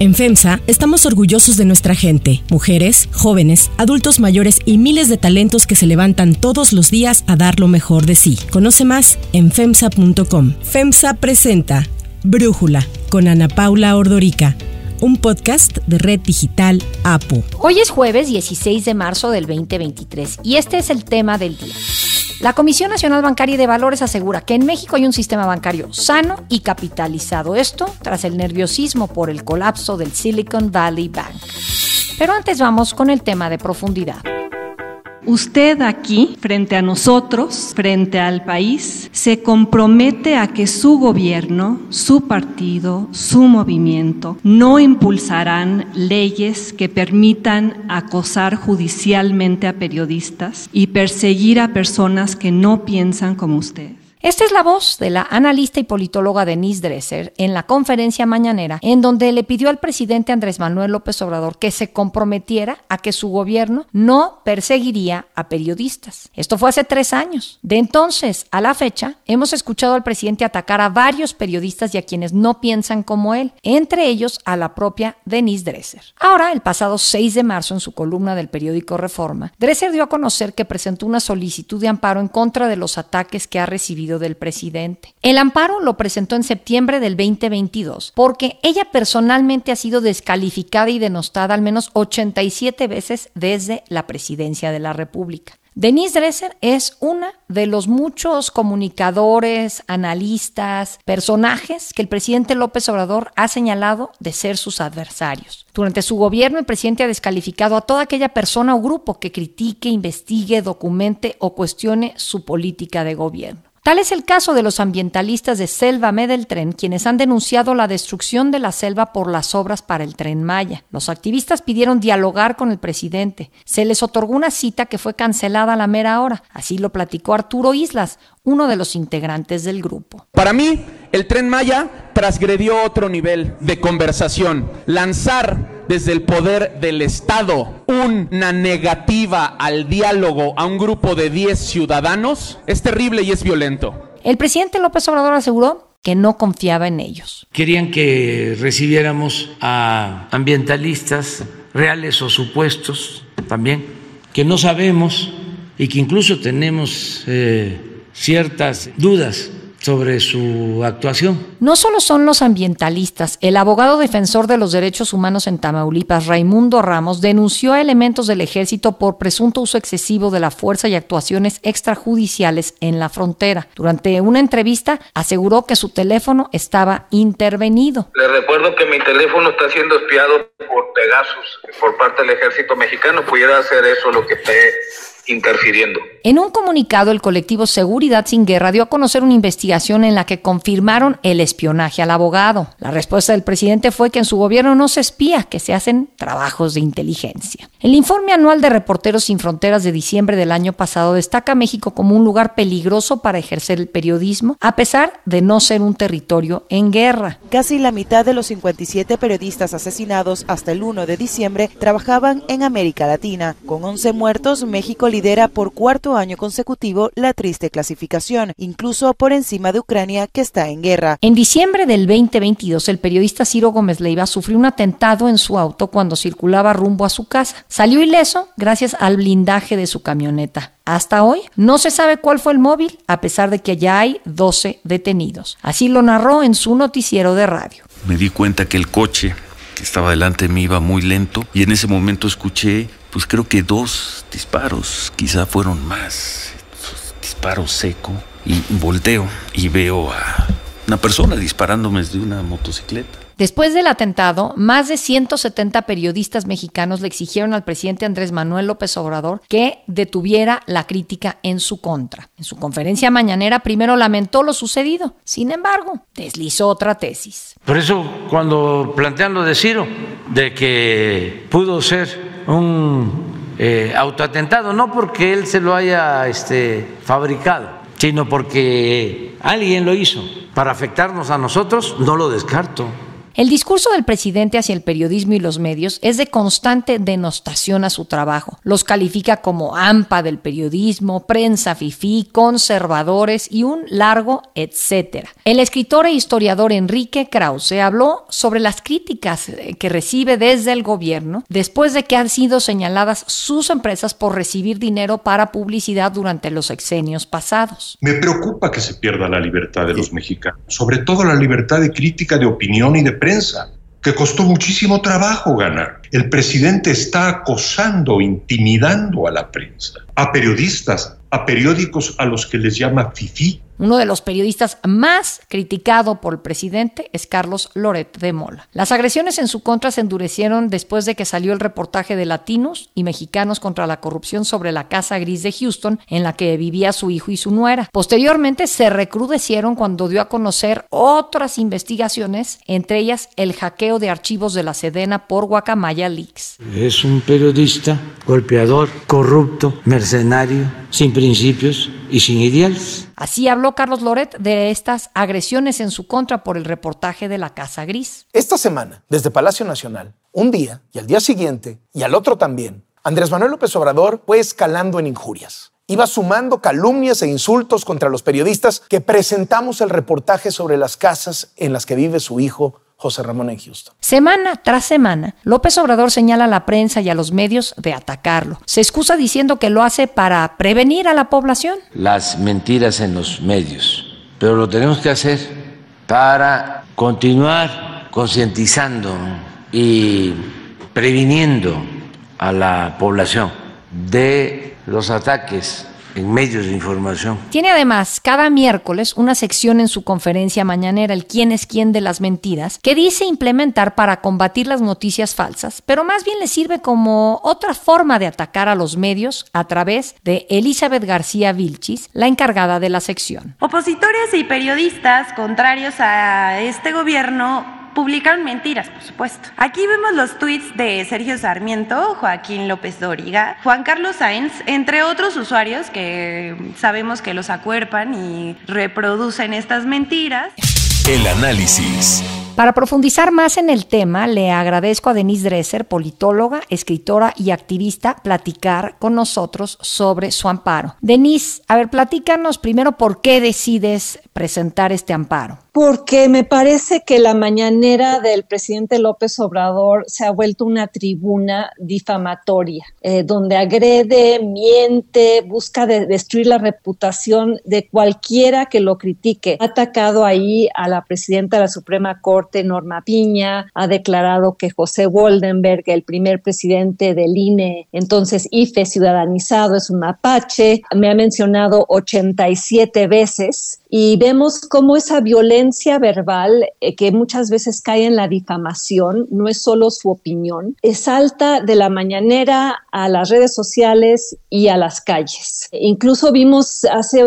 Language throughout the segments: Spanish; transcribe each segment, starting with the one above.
En FEMSA estamos orgullosos de nuestra gente, mujeres, jóvenes, adultos mayores y miles de talentos que se levantan todos los días a dar lo mejor de sí. Conoce más en FEMSA.com. FEMSA presenta Brújula con Ana Paula Ordorica un podcast de Red Digital APO. Hoy es jueves 16 de marzo del 2023 y este es el tema del día. La Comisión Nacional Bancaria y de Valores asegura que en México hay un sistema bancario sano y capitalizado. Esto tras el nerviosismo por el colapso del Silicon Valley Bank. Pero antes vamos con el tema de profundidad. Usted aquí, frente a nosotros, frente al país, se compromete a que su gobierno, su partido, su movimiento no impulsarán leyes que permitan acosar judicialmente a periodistas y perseguir a personas que no piensan como usted. Esta es la voz de la analista y politóloga Denise Dresser en la conferencia mañanera, en donde le pidió al presidente Andrés Manuel López Obrador que se comprometiera a que su gobierno no perseguiría a periodistas. Esto fue hace tres años. De entonces a la fecha, hemos escuchado al presidente atacar a varios periodistas y a quienes no piensan como él, entre ellos a la propia Denise Dresser. Ahora, el pasado 6 de marzo, en su columna del periódico Reforma, Dresser dio a conocer que presentó una solicitud de amparo en contra de los ataques que ha recibido del presidente. El amparo lo presentó en septiembre del 2022 porque ella personalmente ha sido descalificada y denostada al menos 87 veces desde la presidencia de la República. Denise Dresser es una de los muchos comunicadores, analistas, personajes que el presidente López Obrador ha señalado de ser sus adversarios. Durante su gobierno, el presidente ha descalificado a toda aquella persona o grupo que critique, investigue, documente o cuestione su política de gobierno. Tal es el caso de los ambientalistas de Selva del Tren, quienes han denunciado la destrucción de la selva por las obras para el tren Maya. Los activistas pidieron dialogar con el presidente. Se les otorgó una cita que fue cancelada a la mera hora. Así lo platicó Arturo Islas, uno de los integrantes del grupo. Para mí, el tren Maya transgredió otro nivel de conversación. Lanzar desde el poder del Estado una negativa al diálogo a un grupo de 10 ciudadanos es terrible y es violento. El presidente López Obrador aseguró que no confiaba en ellos. Querían que recibiéramos a ambientalistas reales o supuestos también, que no sabemos y que incluso tenemos eh, ciertas dudas sobre su actuación. No solo son los ambientalistas, el abogado defensor de los derechos humanos en Tamaulipas, Raimundo Ramos, denunció a elementos del ejército por presunto uso excesivo de la fuerza y actuaciones extrajudiciales en la frontera. Durante una entrevista aseguró que su teléfono estaba intervenido. Le recuerdo que mi teléfono está siendo espiado por Pegasus por parte del ejército mexicano. Pudiera hacer eso lo que esté interfiriendo. En un comunicado, el colectivo Seguridad sin Guerra dio a conocer una investigación en la que confirmaron el espionaje al abogado. La respuesta del presidente fue que en su gobierno no se espía, que se hacen trabajos de inteligencia. El informe anual de Reporteros sin Fronteras de diciembre del año pasado destaca a México como un lugar peligroso para ejercer el periodismo, a pesar de no ser un territorio en guerra. Casi la mitad de los 57 periodistas asesinados hasta el 1 de diciembre trabajaban en América Latina. Con 11 muertos, México lidera por cuarto año consecutivo la triste clasificación, incluso por encima de Ucrania que está en guerra. En diciembre del 2022, el periodista Ciro Gómez Leiva sufrió un atentado en su auto cuando circulaba rumbo a su casa. Salió ileso gracias al blindaje de su camioneta. Hasta hoy no se sabe cuál fue el móvil, a pesar de que ya hay 12 detenidos. Así lo narró en su noticiero de radio. Me di cuenta que el coche que estaba delante de mí iba muy lento y en ese momento escuché pues creo que dos disparos, quizá fueron más, disparos seco, y volteo y veo a una persona disparándome desde una motocicleta. Después del atentado, más de 170 periodistas mexicanos le exigieron al presidente Andrés Manuel López Obrador que detuviera la crítica en su contra. En su conferencia mañanera primero lamentó lo sucedido, sin embargo, deslizó otra tesis. Por eso cuando plantean lo de Ciro, de que pudo ser un eh, autoatentado, no porque él se lo haya este, fabricado, sino porque alguien lo hizo para afectarnos a nosotros, no lo descarto. El discurso del presidente hacia el periodismo y los medios es de constante denostación a su trabajo. Los califica como AMPA del periodismo, prensa fifí, conservadores y un largo etcétera. El escritor e historiador Enrique Krause habló sobre las críticas que recibe desde el gobierno después de que han sido señaladas sus empresas por recibir dinero para publicidad durante los exenios pasados. Me preocupa que se pierda la libertad de los mexicanos, sobre todo la libertad de crítica, de opinión y de prensa que costó muchísimo trabajo ganar. El presidente está acosando, intimidando a la prensa, a periodistas, a periódicos a los que les llama FIFI, uno de los periodistas más criticado por el presidente es Carlos Loret de Mola. Las agresiones en su contra se endurecieron después de que salió el reportaje de latinos y mexicanos contra la corrupción sobre la Casa Gris de Houston en la que vivía su hijo y su nuera. Posteriormente se recrudecieron cuando dio a conocer otras investigaciones, entre ellas el hackeo de archivos de la Sedena por Guacamaya Leaks. Es un periodista golpeador, corrupto, mercenario, sin principios y sin ideales. Así habló Carlos Loret de estas agresiones en su contra por el reportaje de la Casa Gris. Esta semana, desde Palacio Nacional, un día y al día siguiente y al otro también, Andrés Manuel López Obrador fue escalando en injurias. Iba sumando calumnias e insultos contra los periodistas que presentamos el reportaje sobre las casas en las que vive su hijo José Ramón en Houston. Semana tras semana, López Obrador señala a la prensa y a los medios de atacarlo. Se excusa diciendo que lo hace para prevenir a la población. Las mentiras en los medios, pero lo tenemos que hacer para continuar concientizando y previniendo a la población de los ataques en medios de información. Tiene además cada miércoles una sección en su conferencia mañanera, el quién es quién de las mentiras, que dice implementar para combatir las noticias falsas, pero más bien le sirve como otra forma de atacar a los medios a través de Elizabeth García Vilchis, la encargada de la sección. Opositores y periodistas contrarios a este gobierno publican mentiras, por supuesto. Aquí vemos los tweets de Sergio Sarmiento, Joaquín López Dóriga, Juan Carlos Sáenz, entre otros usuarios que sabemos que los acuerpan y reproducen estas mentiras. El análisis. Para profundizar más en el tema, le agradezco a Denise Dresser, politóloga, escritora y activista, platicar con nosotros sobre su amparo. Denise, a ver, platícanos primero por qué decides presentar este amparo porque me parece que la mañanera del presidente López Obrador se ha vuelto una tribuna difamatoria, eh, donde agrede, miente, busca destruir la reputación de cualquiera que lo critique. Ha atacado ahí a la presidenta de la Suprema Corte, Norma Piña, ha declarado que José Woldenberg, el primer presidente del INE, entonces IFE ciudadanizado, es un mapache, me ha mencionado 87 veces y vemos cómo esa violencia verbal eh, que muchas veces cae en la difamación, no es solo su opinión, salta de la mañanera a las redes sociales y a las calles. Incluso vimos hace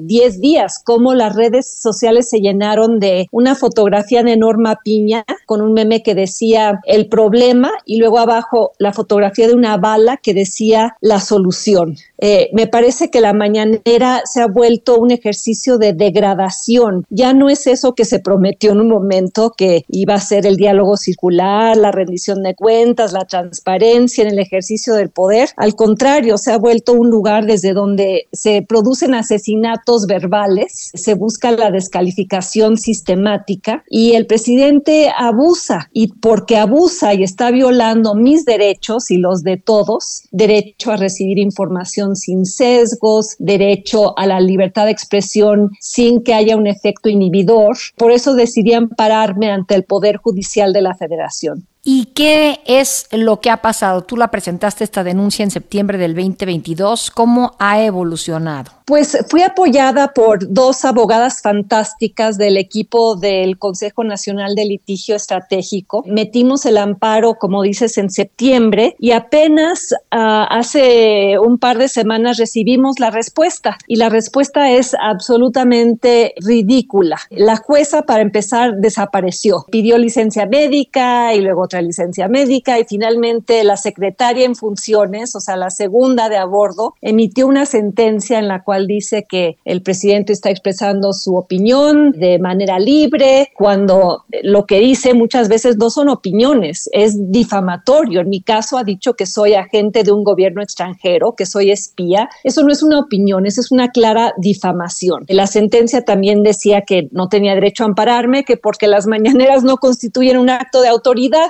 10 eh, días cómo las redes sociales se llenaron de una fotografía de Norma Piña con un meme que decía el problema y luego abajo la fotografía de una bala que decía la solución. Eh, me parece que la mañanera se ha vuelto un ejercicio de degradación. Ya no es eso que se prometió en un momento que iba a ser el diálogo circular, la rendición de cuentas, la transparencia en el ejercicio del poder. Al contrario, se ha vuelto un lugar desde donde se producen asesinatos verbales, se busca la descalificación sistemática y el presidente abusa y porque abusa y está violando mis derechos y los de todos, derecho a recibir información sin sesgos, derecho a la libertad de expresión sin que haya un efecto inhibidor. Por eso decidí ampararme ante el Poder Judicial de la Federación. ¿Y qué es lo que ha pasado? Tú la presentaste esta denuncia en septiembre del 2022. ¿Cómo ha evolucionado? Pues fui apoyada por dos abogadas fantásticas del equipo del Consejo Nacional de Litigio Estratégico. Metimos el amparo, como dices, en septiembre y apenas uh, hace un par de semanas recibimos la respuesta y la respuesta es absolutamente ridícula. La jueza, para empezar, desapareció. Pidió licencia médica y luego contra licencia médica y finalmente la secretaria en funciones, o sea, la segunda de a bordo, emitió una sentencia en la cual dice que el presidente está expresando su opinión de manera libre, cuando lo que dice muchas veces no son opiniones, es difamatorio. En mi caso ha dicho que soy agente de un gobierno extranjero, que soy espía. Eso no es una opinión, eso es una clara difamación. La sentencia también decía que no tenía derecho a ampararme, que porque las mañaneras no constituyen un acto de autoridad.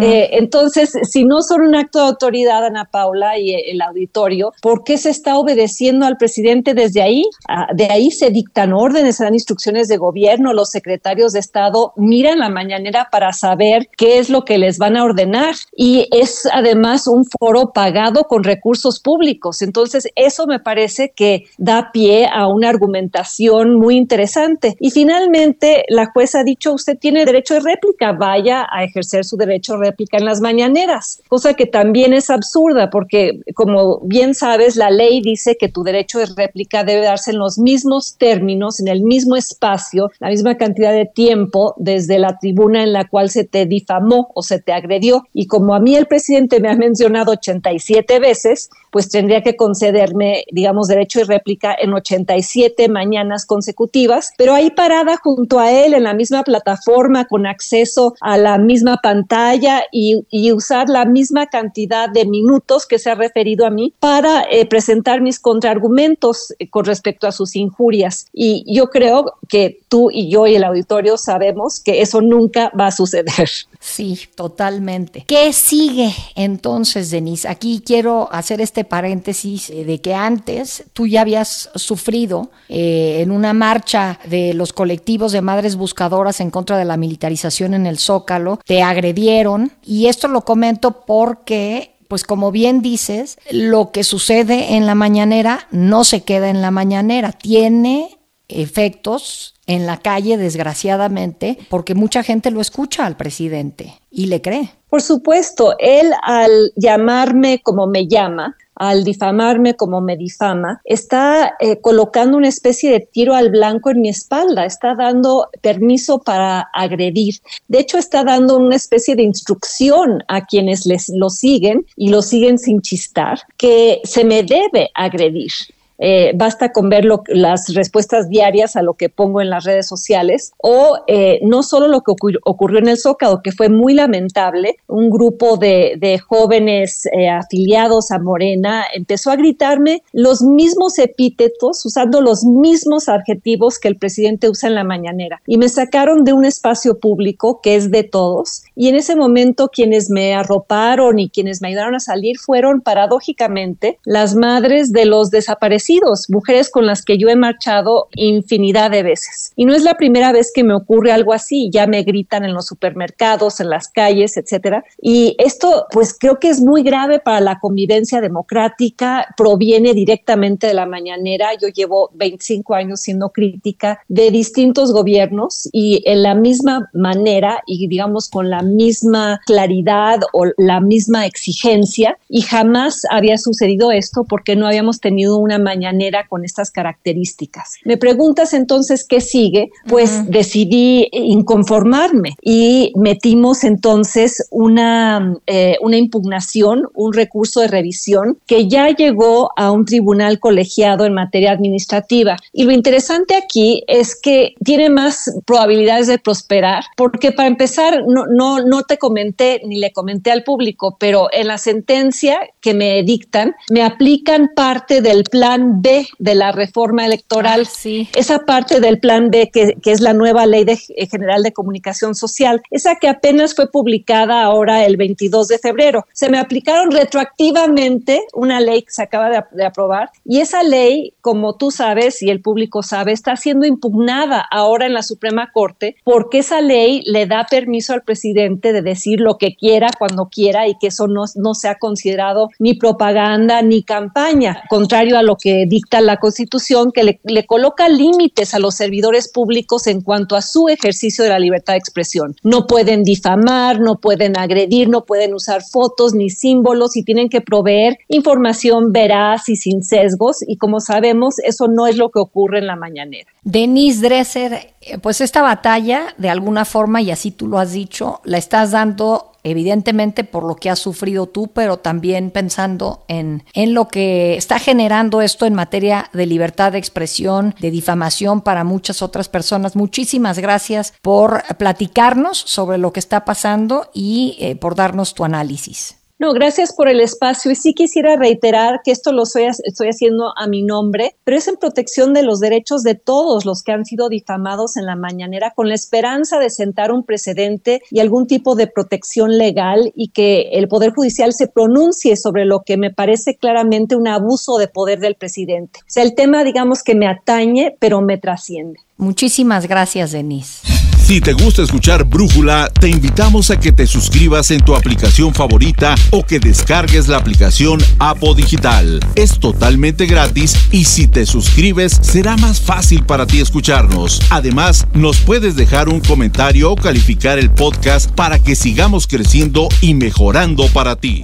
Eh, entonces, si no son un acto de autoridad, Ana Paula y el auditorio, ¿por qué se está obedeciendo al presidente desde ahí? Ah, de ahí se dictan órdenes, se dan instrucciones de gobierno, los secretarios de Estado miran la mañanera para saber qué es lo que les van a ordenar y es además un foro pagado con recursos públicos. Entonces, eso me parece que da pie a una argumentación muy interesante. Y finalmente, la jueza ha dicho, usted tiene derecho de réplica, vaya a ejercer su derecho hecho réplica en las mañaneras, cosa que también es absurda porque, como bien sabes, la ley dice que tu derecho de réplica debe darse en los mismos términos, en el mismo espacio, la misma cantidad de tiempo desde la tribuna en la cual se te difamó o se te agredió. Y como a mí el presidente me ha mencionado 87 veces, pues tendría que concederme, digamos, derecho de réplica en 87 mañanas consecutivas, pero ahí parada junto a él en la misma plataforma con acceso a la misma pantalla y, usar la misma cantidad de minutos que se ha referido a mí para eh, presentar mis contraargumentos eh, con respecto a sus injurias. Y yo creo que tú y yo y el auditorio sabemos que eso nunca va a suceder. Sí, totalmente. ¿Qué sigue entonces, Denise? Aquí quiero hacer este paréntesis eh, de que antes tú ya habías sufrido eh, en una marcha de los colectivos de madres buscadoras en contra de la militarización en el Zócalo, te agredieron y esto lo comento porque pues como bien dices, lo que sucede en la mañanera no se queda en la mañanera, tiene efectos en la calle, desgraciadamente, porque mucha gente lo escucha al presidente y le cree. Por supuesto, él al llamarme como me llama, al difamarme como me difama, está eh, colocando una especie de tiro al blanco en mi espalda, está dando permiso para agredir. De hecho, está dando una especie de instrucción a quienes les lo siguen y lo siguen sin chistar, que se me debe agredir. Eh, basta con ver las respuestas diarias a lo que pongo en las redes sociales, o eh, no solo lo que ocurrió en el Zócalo, que fue muy lamentable, un grupo de, jóvenes eh, afiliados a Morena empezó a gritarme los mismos epítetos, usando los mismos adjetivos que el presidente usa en la mañanera, y me sacaron de un espacio público que es de todos, y en ese momento quienes me arroparon y quienes me ayudaron a salir fueron paradójicamente las madres de los desaparecidos mujeres con las que yo he marchado infinidad de veces. Y no es la primera vez que me ocurre algo así, ya me gritan en los supermercados, en las calles, etcétera. Y esto, pues creo que es muy grave para la convivencia democrática, proviene directamente de la mañanera. Yo llevo 25 años siendo crítica de distintos gobiernos y en la misma manera y digamos con la misma claridad o la misma exigencia y jamás había sucedido esto porque no habíamos tenido una mañanera mañanera con estas características. Me preguntas entonces qué sigue, pues decidí inconformarme y metimos entonces una, eh, una impugnación, un recurso de revisión que ya llegó a un tribunal colegiado en materia administrativa. Y lo interesante aquí es que tiene más probabilidades de prosperar, porque para empezar, no, no, no te comenté ni le comenté al público, pero en la sentencia que me dictan, me aplican parte del plan B de la reforma electoral, ah, sí. esa parte del plan B que, es la nueva ley de, general de comunicación social, esa que apenas fue publicada ahora el 22 de febrero. Se me aplicaron retroactivamente una ley que se acaba de, de aprobar y esa ley, como tú sabes y el público sabe, está siendo impugnada ahora en la Suprema Corte porque esa ley le da permiso al presidente de decir lo que quiera cuando quiera y que eso no, no sea considerado ni propaganda ni campaña, contrario a lo que dicta la Constitución que le, coloca límites a los servidores públicos en cuanto a su ejercicio de la libertad de expresión. No pueden difamar, no pueden agredir, no pueden usar fotos ni símbolos y tienen que proveer información veraz y sin sesgos y como sabemos eso no es lo que ocurre en la mañanera. Denise Dresser, eh, pues esta batalla de alguna forma, y así tú lo has dicho, la estás dando evidentemente por lo que has sufrido tú, pero también pensando en, en lo que está generando esto en materia de libertad de expresión, de difamación para muchas otras personas. Muchísimas gracias por platicarnos sobre lo que está pasando y eh, por darnos tu análisis. No, gracias por el espacio. Y sí quisiera reiterar que esto lo estoy, estoy, haciendo a mi nombre, pero es en protección de los derechos de todos los que han sido difamados en la mañanera con la esperanza de sentar un precedente y algún tipo de protección legal y que el Poder Judicial se pronuncie sobre lo que me parece claramente un abuso de poder del presidente. O sea, el tema, digamos, que me atañe, pero me trasciende. Muchísimas gracias, Denise. Si te gusta escuchar Brújula, te invitamos a que te suscribas en tu aplicación favorita o que descargues la aplicación Apo Digital. Es totalmente gratis y si te suscribes será más fácil para ti escucharnos. Además, nos puedes dejar un comentario o calificar el podcast para que sigamos creciendo y mejorando para ti.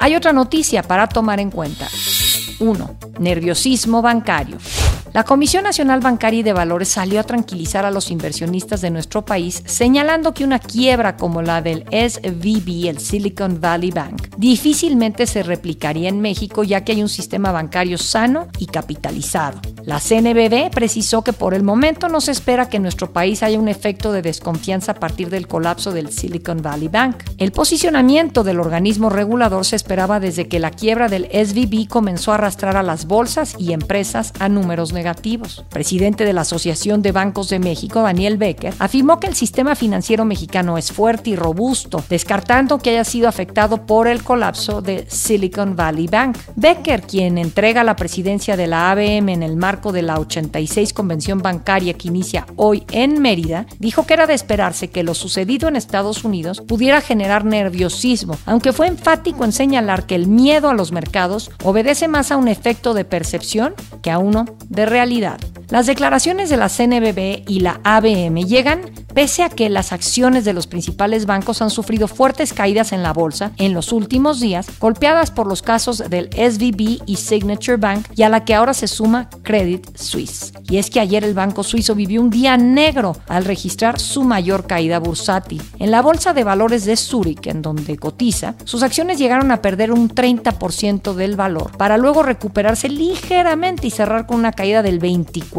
Hay otra noticia para tomar en cuenta. 1. Nerviosismo bancario. La Comisión Nacional Bancaria y de Valores salió a tranquilizar a los inversionistas de nuestro país, señalando que una quiebra como la del SVB, el Silicon Valley Bank, difícilmente se replicaría en México ya que hay un sistema bancario sano y capitalizado. La CNBB precisó que por el momento no se espera que en nuestro país haya un efecto de desconfianza a partir del colapso del Silicon Valley Bank. El posicionamiento del organismo regulador se esperaba desde que la quiebra del SVB comenzó a arrastrar a las bolsas y empresas a números negativos negativos. Presidente de la Asociación de Bancos de México, Daniel Becker, afirmó que el sistema financiero mexicano es fuerte y robusto, descartando que haya sido afectado por el colapso de Silicon Valley Bank. Becker, quien entrega la presidencia de la ABM en el marco de la 86 Convención Bancaria que inicia hoy en Mérida, dijo que era de esperarse que lo sucedido en Estados Unidos pudiera generar nerviosismo, aunque fue enfático en señalar que el miedo a los mercados obedece más a un efecto de percepción que a uno de realidad. Las declaraciones de la CNBB y la ABM llegan pese a que las acciones de los principales bancos han sufrido fuertes caídas en la bolsa en los últimos días, golpeadas por los casos del SVB y Signature Bank y a la que ahora se suma Credit Suisse. Y es que ayer el banco suizo vivió un día negro al registrar su mayor caída bursátil. En la bolsa de valores de Zurich, en donde cotiza, sus acciones llegaron a perder un 30% del valor, para luego recuperarse ligeramente y cerrar con una caída del 24%.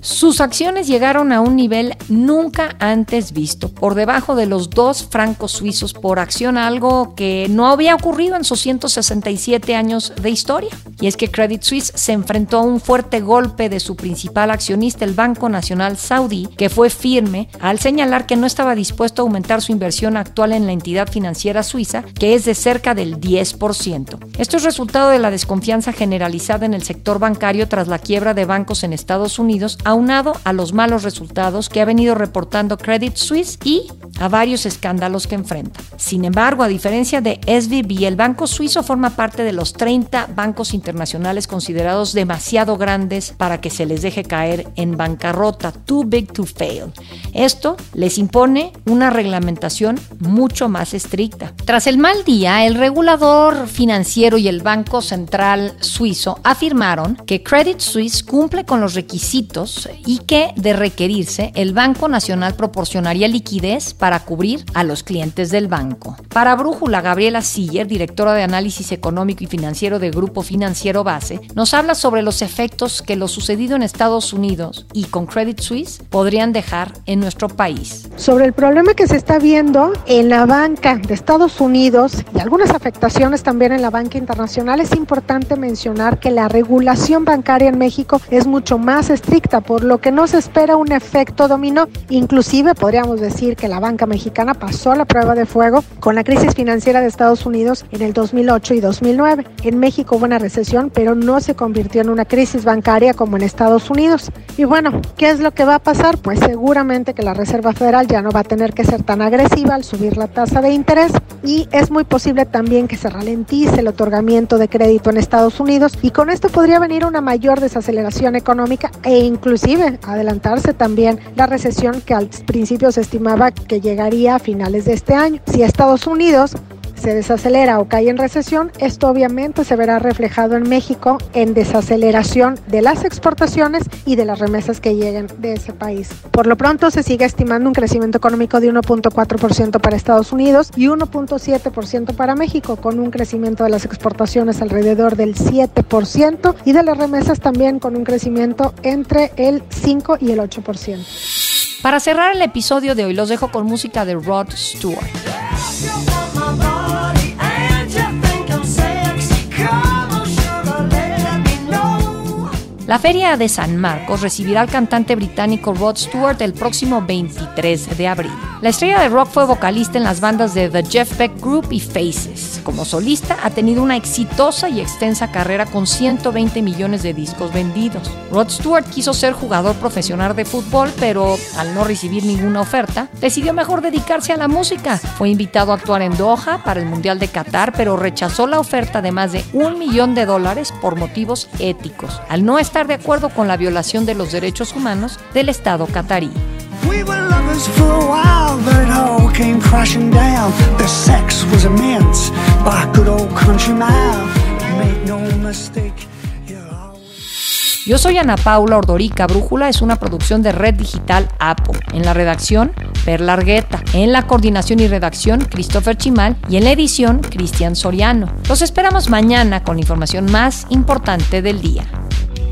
Sus acciones llegaron a un nivel nunca antes visto, por debajo de los dos francos suizos por acción, algo que no había ocurrido en sus 167 años de historia. Y es que Credit Suisse se enfrentó a un fuerte golpe de su principal accionista, el Banco Nacional Saudí, que fue firme al señalar que no estaba dispuesto a aumentar su inversión actual en la entidad financiera suiza, que es de cerca del 10%. Esto es resultado de la desconfianza generalizada en el sector bancario tras la quiebra de bancos en Estados Unidos, aunado a los malos resultados que ha venido reportando Credit Suisse y a varios escándalos que enfrenta. Sin embargo, a diferencia de SVB, el banco suizo forma parte de los 30 bancos internacionales considerados demasiado grandes para que se les deje caer en bancarrota, too big to fail. Esto les impone una reglamentación mucho más estricta. Tras el mal día, el regulador financiero y el Banco Central Suizo afirmaron que Credit Suisse cumple con los requisitos y que, de requerirse, el Banco Nacional proporcionaría liquidez para cubrir a los clientes del banco. Para Brújula, Gabriela Siller, directora de análisis económico y financiero de Grupo Financiero Base, nos habla sobre los efectos que lo sucedido en Estados Unidos y con Credit Suisse podrían dejar en nuestro país. Sobre el problema que se está viendo en la banca de Estados Unidos y algunas afectaciones también en la banca internacional, es importante mencionar que la regulación bancaria en México es mucho más estricta, por lo que no se espera un efecto dominó. Inclusive podríamos decir que la banca mexicana pasó la prueba de fuego con la crisis financiera de Estados Unidos en el 2008 y 2009. En México hubo una recesión, pero no se convirtió en una crisis bancaria como en Estados Unidos. Y bueno, ¿qué es lo que va a pasar? Pues seguramente que la Reserva Federal ya no va a tener que ser tan agresiva al subir la tasa de interés y es muy posible también que se ralentice el otorgamiento de crédito en Estados Unidos y con esto podría venir una mayor desaceleración económica e inclusive adelantarse también la recesión que al principio se estimaba que llegaría a finales de este año. Si Estados Unidos se desacelera o cae en recesión, esto obviamente se verá reflejado en México en desaceleración de las exportaciones y de las remesas que lleguen de ese país. Por lo pronto se sigue estimando un crecimiento económico de 1.4% para Estados Unidos y 1.7% para México, con un crecimiento de las exportaciones alrededor del 7% y de las remesas también con un crecimiento entre el 5 y el 8%. Para cerrar el episodio de hoy los dejo con música de Rod Stewart. La Feria de San Marcos recibirá al cantante británico Rod Stewart el próximo 23 de abril. La estrella de rock fue vocalista en las bandas de The Jeff Beck Group y Faces. Como solista ha tenido una exitosa y extensa carrera con 120 millones de discos vendidos. Rod Stewart quiso ser jugador profesional de fútbol, pero al no recibir ninguna oferta, decidió mejor dedicarse a la música. Fue invitado a actuar en Doha para el Mundial de Qatar, pero rechazó la oferta de más de un millón de dólares por motivos éticos. Al no estar de acuerdo con la violación de los derechos humanos del Estado catarí. Yo soy Ana Paula Ordorica. Brújula es una producción de Red Digital APO. En la redacción, Per Largueta. En la coordinación y redacción, Christopher Chimal. Y en la edición, Cristian Soriano. Los esperamos mañana con la información más importante del día.